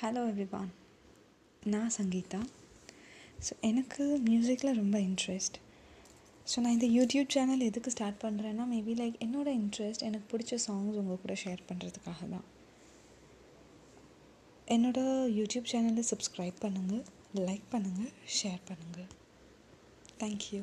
Hello everyone நான் Sangeetha. So எனக்கு மியூசிக்கில் ரொம்ப இன்ட்ரெஸ்ட் ஸோ நான் இந்த யூடியூப் சேனல் எதுக்கு ஸ்டார்ட் பண்ணுறேன்னா மேபி லைக் என்னோடய இன்ட்ரெஸ்ட் எனக்கு பிடிச்ச சாங்ஸ் உங்கள் கூட ஷேர் பண்ணுறதுக்காக தான். என்னோடய யூடியூப் சேனலை சப்ஸ்கிரைப் பண்ணுங்கள் லைக் பண்ணுங்கள் ஷேர் பண்ணுங்கள் தேங்க்யூ